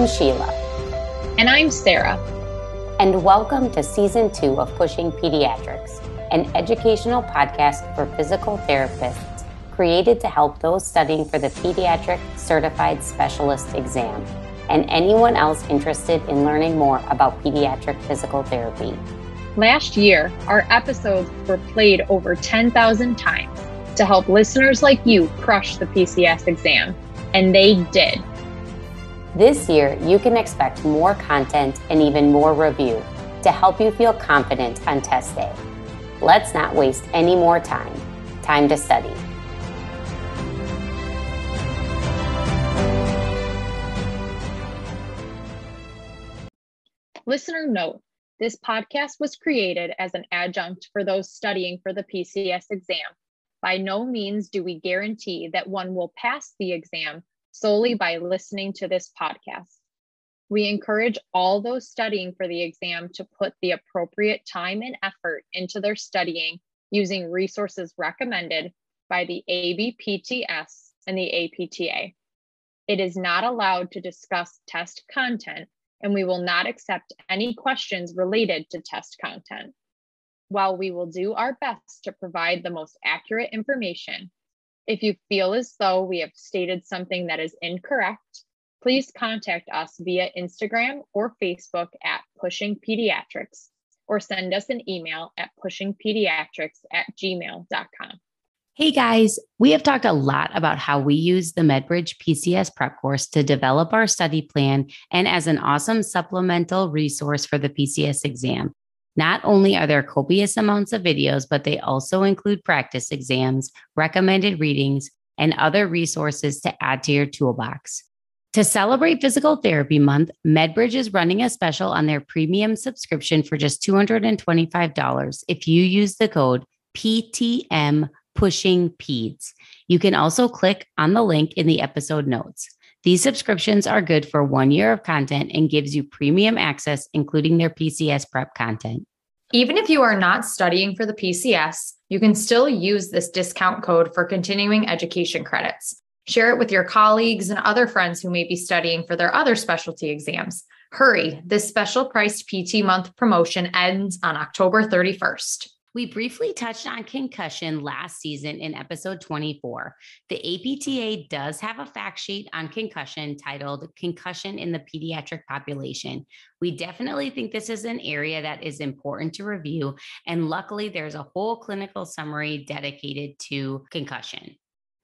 I'm Sheila. And I'm Sarah. And welcome to season two of Pushing Pediatrics, an educational podcast for physical therapists created to help those studying for the Pediatric Certified Specialist exam and anyone else interested in learning more about pediatric physical therapy. Last year, our episodes were played over 10,000 times to help listeners like you crush the PCS exam, and they did. This year, you can expect more content and even more review to help you feel confident on test day. Let's not waste any more time. Time to study. Listener note this podcast was created as an adjunct for those studying for the PCS exam. By no means do we guarantee that one will pass the exam solely by listening to this podcast. We encourage all those studying for the exam to put the appropriate time and effort into their studying using resources recommended by the ABPTS and the APTA. It is not allowed to discuss test content, and we will not accept any questions related to test content. While we will do our best to provide the most accurate information, if you feel as though we have stated something that is incorrect, please contact us via Instagram or Facebook at Pushing Pediatrics or send us an email at pushingpediatrics at gmail.com. Hey guys, we have talked a lot about how we use the MedBridge PCS prep course to develop our study plan and as an awesome supplemental resource for the PCS exam. Not only are there copious amounts of videos, but they also include practice exams, recommended readings, and other resources to add to your toolbox. To celebrate Physical Therapy Month, MedBridge is running a special on their premium subscription for just $225 if you use the code PTM Pushing Peds. You can also click on the link in the episode notes. These subscriptions are good for one year of content and gives you premium access, including their PCS prep content. Even if you are not studying for the PCS, you can still use this discount code for continuing education credits. Share it with your colleagues and other friends who may be studying for their other specialty exams. Hurry, this special priced PT month promotion ends on October 31st. We briefly touched on concussion last season in episode 24. The APTA does have a fact sheet on concussion titled Concussion in the Pediatric Population. We definitely think this is an area that is important to review. And luckily, there's a whole clinical summary dedicated to concussion.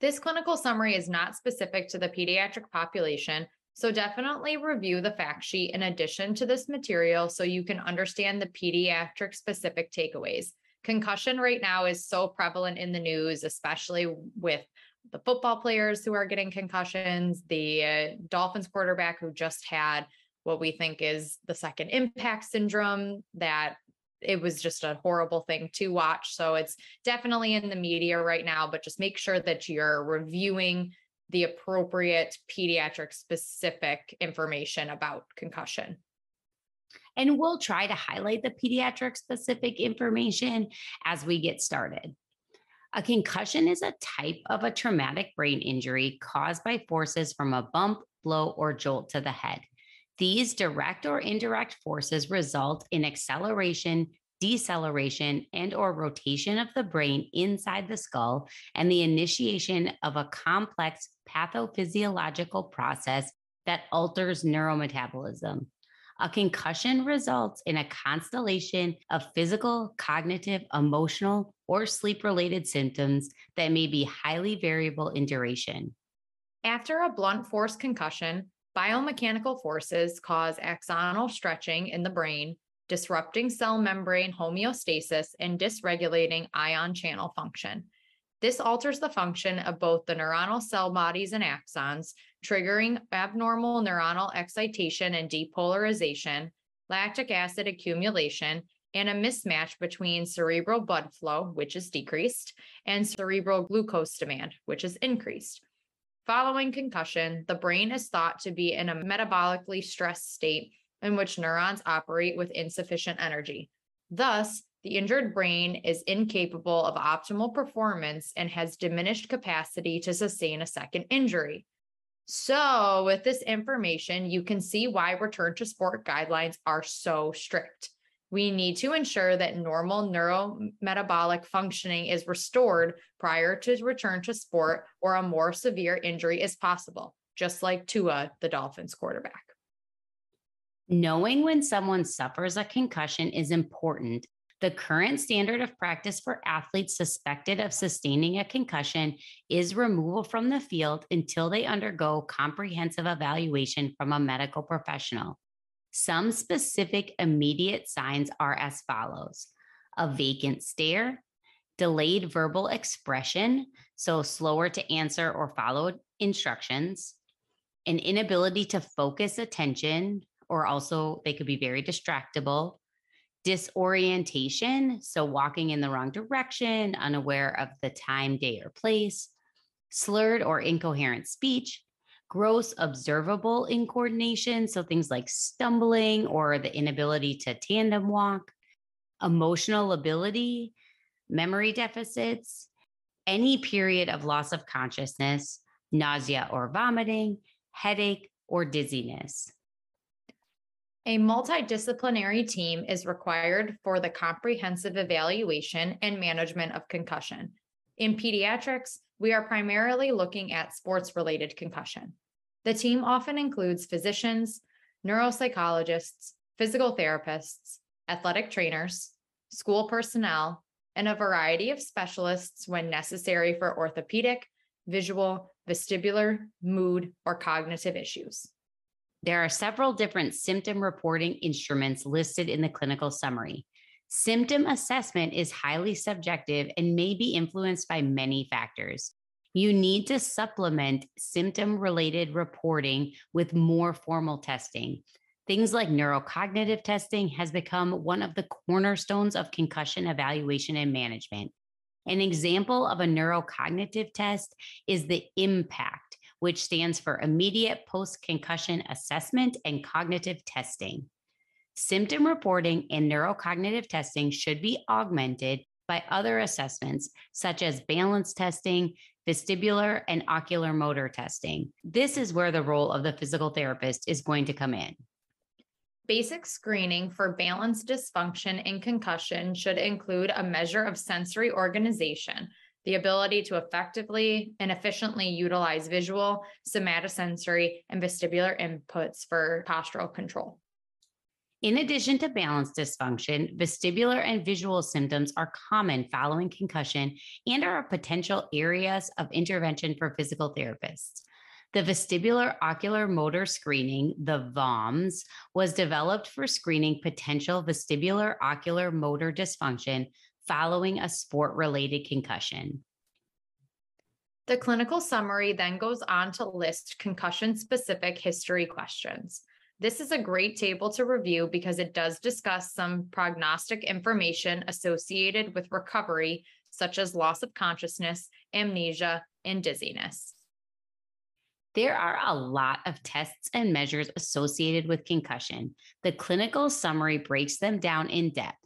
This clinical summary is not specific to the pediatric population, so definitely review the fact sheet in addition to this material so you can understand the pediatric specific takeaways concussion right now is so prevalent in the news, especially with the football players who are getting concussions, the uh, Dolphins quarterback who just had what we think is the second impact syndrome that it was just a horrible thing to watch. So it's definitely in the media right now, but just make sure that you're reviewing the appropriate pediatric specific information about concussion. And we'll try to highlight the pediatric specific information as we get started. A concussion is a type of a traumatic brain injury caused by forces from a bump, blow, or jolt to the head. These direct or indirect forces result in acceleration, deceleration, and or rotation of the brain inside the skull and the initiation of a complex pathophysiological process that alters neurometabolism. A concussion results in a constellation of physical, cognitive, emotional, or sleep related symptoms that may be highly variable in duration. After a blunt force concussion, biomechanical forces cause axonal stretching in the brain, disrupting cell membrane homeostasis and dysregulating ion channel function. This alters the function of both the neuronal cell bodies and axons, triggering abnormal neuronal excitation and depolarization, lactic acid accumulation, and a mismatch between cerebral blood flow, which is decreased, and cerebral glucose demand, which is increased. Following concussion, the brain is thought to be in a metabolically stressed state in which neurons operate with insufficient energy. Thus, the injured brain is incapable of optimal performance and has diminished capacity to sustain a second injury. So, with this information, you can see why return to sport guidelines are so strict. We need to ensure that normal neurometabolic functioning is restored prior to return to sport or a more severe injury is possible, just like Tua, the Dolphins quarterback. Knowing when someone suffers a concussion is important the current standard of practice for athletes suspected of sustaining a concussion is removal from the field until they undergo comprehensive evaluation from a medical professional. Some specific immediate signs are as follows a vacant stare, delayed verbal expression, so slower to answer or follow instructions, an inability to focus attention, or also they could be very distractible, disorientation, so walking in the wrong direction, unaware of the time, day, or place, slurred or incoherent speech, gross observable incoordination, so things like stumbling or the inability to tandem walk, emotional lability, memory deficits, any period of loss of consciousness, nausea or vomiting, headache, or dizziness. A multidisciplinary team is required for the comprehensive evaluation and management of concussion. In pediatrics, we are primarily looking at sports related concussion. The team often includes physicians, neuropsychologists, physical therapists, athletic trainers, school personnel, and a variety of specialists when necessary for orthopedic, visual, vestibular, mood, or cognitive issues. There are several different symptom reporting instruments listed in the clinical summary. Symptom assessment is highly subjective and may be influenced by many factors. You need to supplement symptom related reporting with more formal testing. Things like neurocognitive testing has become one of the cornerstones of concussion evaluation and management. An example of a neurocognitive test is the IMPACT which stands for Immediate Post Concussion Assessment and Cognitive Testing. Symptom reporting and neurocognitive testing should be augmented by other assessments, such as balance testing, vestibular, and ocular motor testing. This is where the role of the physical therapist is going to come in. Basic screening for balance dysfunction and concussion should include a measure of sensory organization, the ability to effectively and efficiently utilize visual, somatosensory, and vestibular inputs for postural control. In addition to balance dysfunction, vestibular and visual symptoms are common following concussion and are a potential areas of intervention for physical therapists. The vestibular ocular motor screening, the VOMS, was developed for screening potential vestibular ocular motor dysfunction following a sport related concussion. The clinical summary then goes on to list concussion specific history questions. This is a great table to review because it does discuss some prognostic information associated with recovery, such as loss of consciousness, amnesia, and dizziness. There are a lot of tests and measures associated with concussion. The clinical summary breaks them down in depth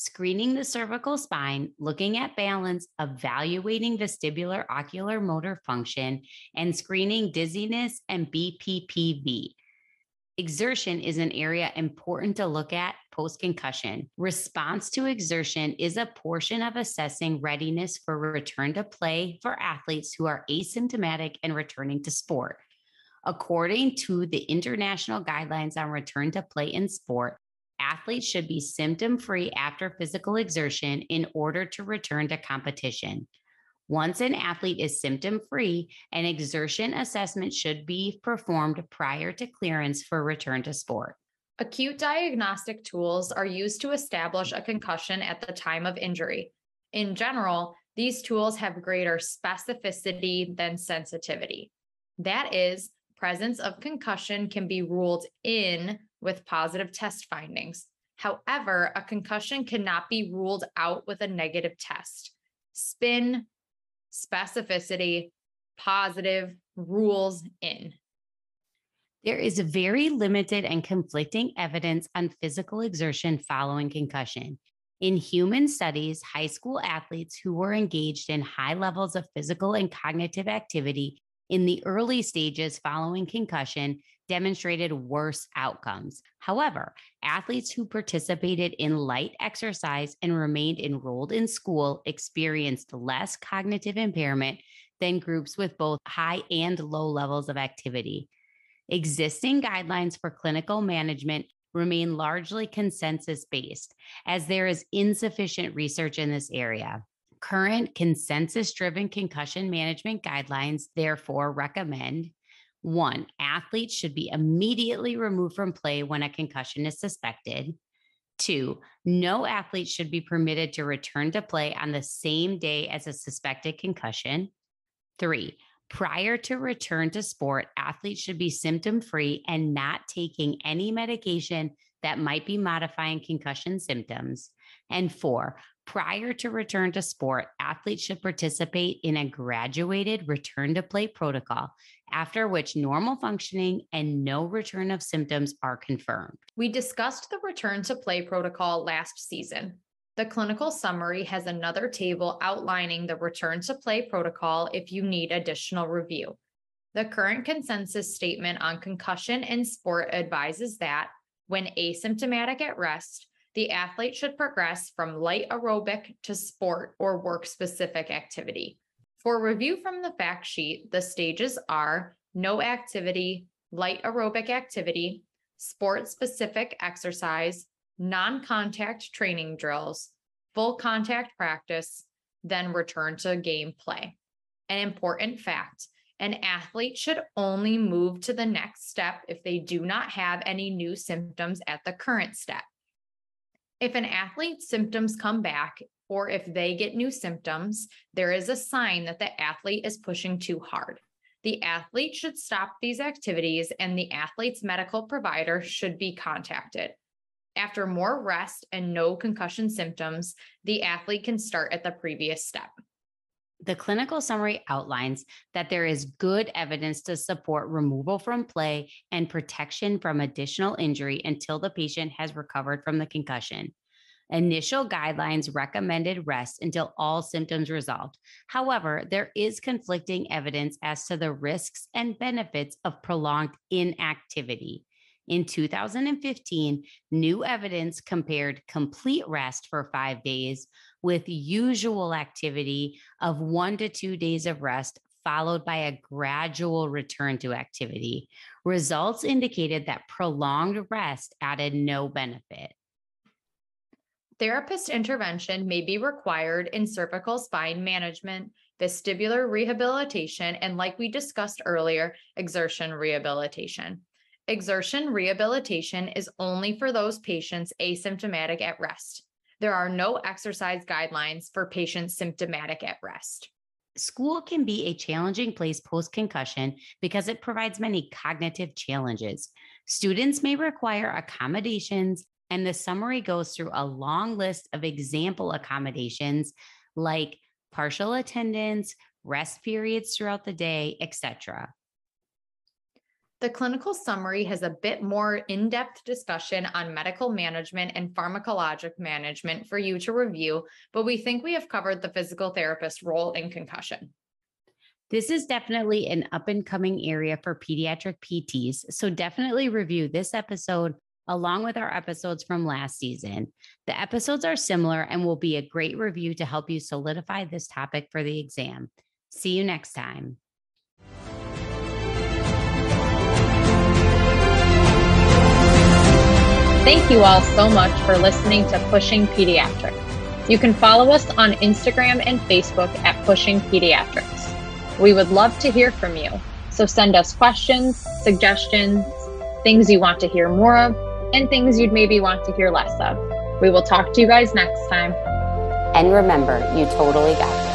screening the cervical spine, looking at balance, evaluating vestibular ocular motor function, and screening dizziness and BPPV. Exertion is an area important to look at post concussion. Response to exertion is a portion of assessing readiness for return to play for athletes who are asymptomatic and returning to sport. According to the International Guidelines on Return to Play in Sport, athletes should be symptom free after physical exertion in order to return to competition. Once an athlete is symptom free, an exertion assessment should be performed prior to clearance for return to sport. Acute diagnostic tools are used to establish a concussion at the time of injury. In general, these tools have greater specificity than sensitivity. That is, presence of concussion can be ruled in with positive test findings. However, a concussion cannot be ruled out with a negative test. Spin, specificity, positive, rules in. There is very limited and conflicting evidence on physical exertion following concussion. In human studies, high school athletes who were engaged in high levels of physical and cognitive activity in the early stages following concussion demonstrated worse outcomes. However, athletes who participated in light exercise and remained enrolled in school experienced less cognitive impairment than groups with both high and low levels of activity. Existing guidelines for clinical management remain largely consensus based, as there is insufficient research in this area. Current consensus driven concussion management guidelines, therefore, recommend one, athletes should be immediately removed from play when a concussion is suspected. Two, no athlete should be permitted to return to play on the same day as a suspected concussion. Three, prior to return to sport, athletes should be symptom free and not taking any medication that might be modifying concussion symptoms. And four, prior to return to sport, athletes should participate in a graduated return to play protocol, after which normal functioning and no return of symptoms are confirmed. We discussed the return to play protocol last season. The clinical summary has another table outlining the return to play protocol if you need additional review. The current consensus statement on concussion in sport advises that when asymptomatic at rest, the athlete should progress from light aerobic to sport or work specific activity. For review from the fact sheet, the stages are no activity, light aerobic activity, sport specific exercise, non contact training drills, full contact practice, then return to game play. An important fact an athlete should only move to the next step if they do not have any new symptoms at the current step. If an athlete's symptoms come back, or if they get new symptoms, there is a sign that the athlete is pushing too hard. The athlete should stop these activities and the athlete's medical provider should be contacted. After more rest and no concussion symptoms, the athlete can start at the previous step. The clinical summary outlines that there is good evidence to support removal from play and protection from additional injury until the patient has recovered from the concussion. Initial guidelines recommended rest until all symptoms resolved. However, there is conflicting evidence as to the risks and benefits of prolonged inactivity. In 2015, new evidence compared complete rest for five days with usual activity of one to two days of rest, followed by a gradual return to activity. Results indicated that prolonged rest added no benefit. Therapist intervention may be required in cervical spine management, vestibular rehabilitation, and, like we discussed earlier, exertion rehabilitation. Exertion rehabilitation is only for those patients asymptomatic at rest. There are no exercise guidelines for patients symptomatic at rest. School can be a challenging place post concussion because it provides many cognitive challenges. Students may require accommodations, and the summary goes through a long list of example accommodations like partial attendance, rest periods throughout the day, etc. The clinical summary has a bit more in depth discussion on medical management and pharmacologic management for you to review, but we think we have covered the physical therapist role in concussion. This is definitely an up and coming area for pediatric PTs, so definitely review this episode along with our episodes from last season. The episodes are similar and will be a great review to help you solidify this topic for the exam. See you next time. Thank you all so much for listening to Pushing Pediatrics. You can follow us on Instagram and Facebook at Pushing Pediatrics. We would love to hear from you, so send us questions, suggestions, things you want to hear more of, and things you'd maybe want to hear less of. We will talk to you guys next time. And remember, you totally got it.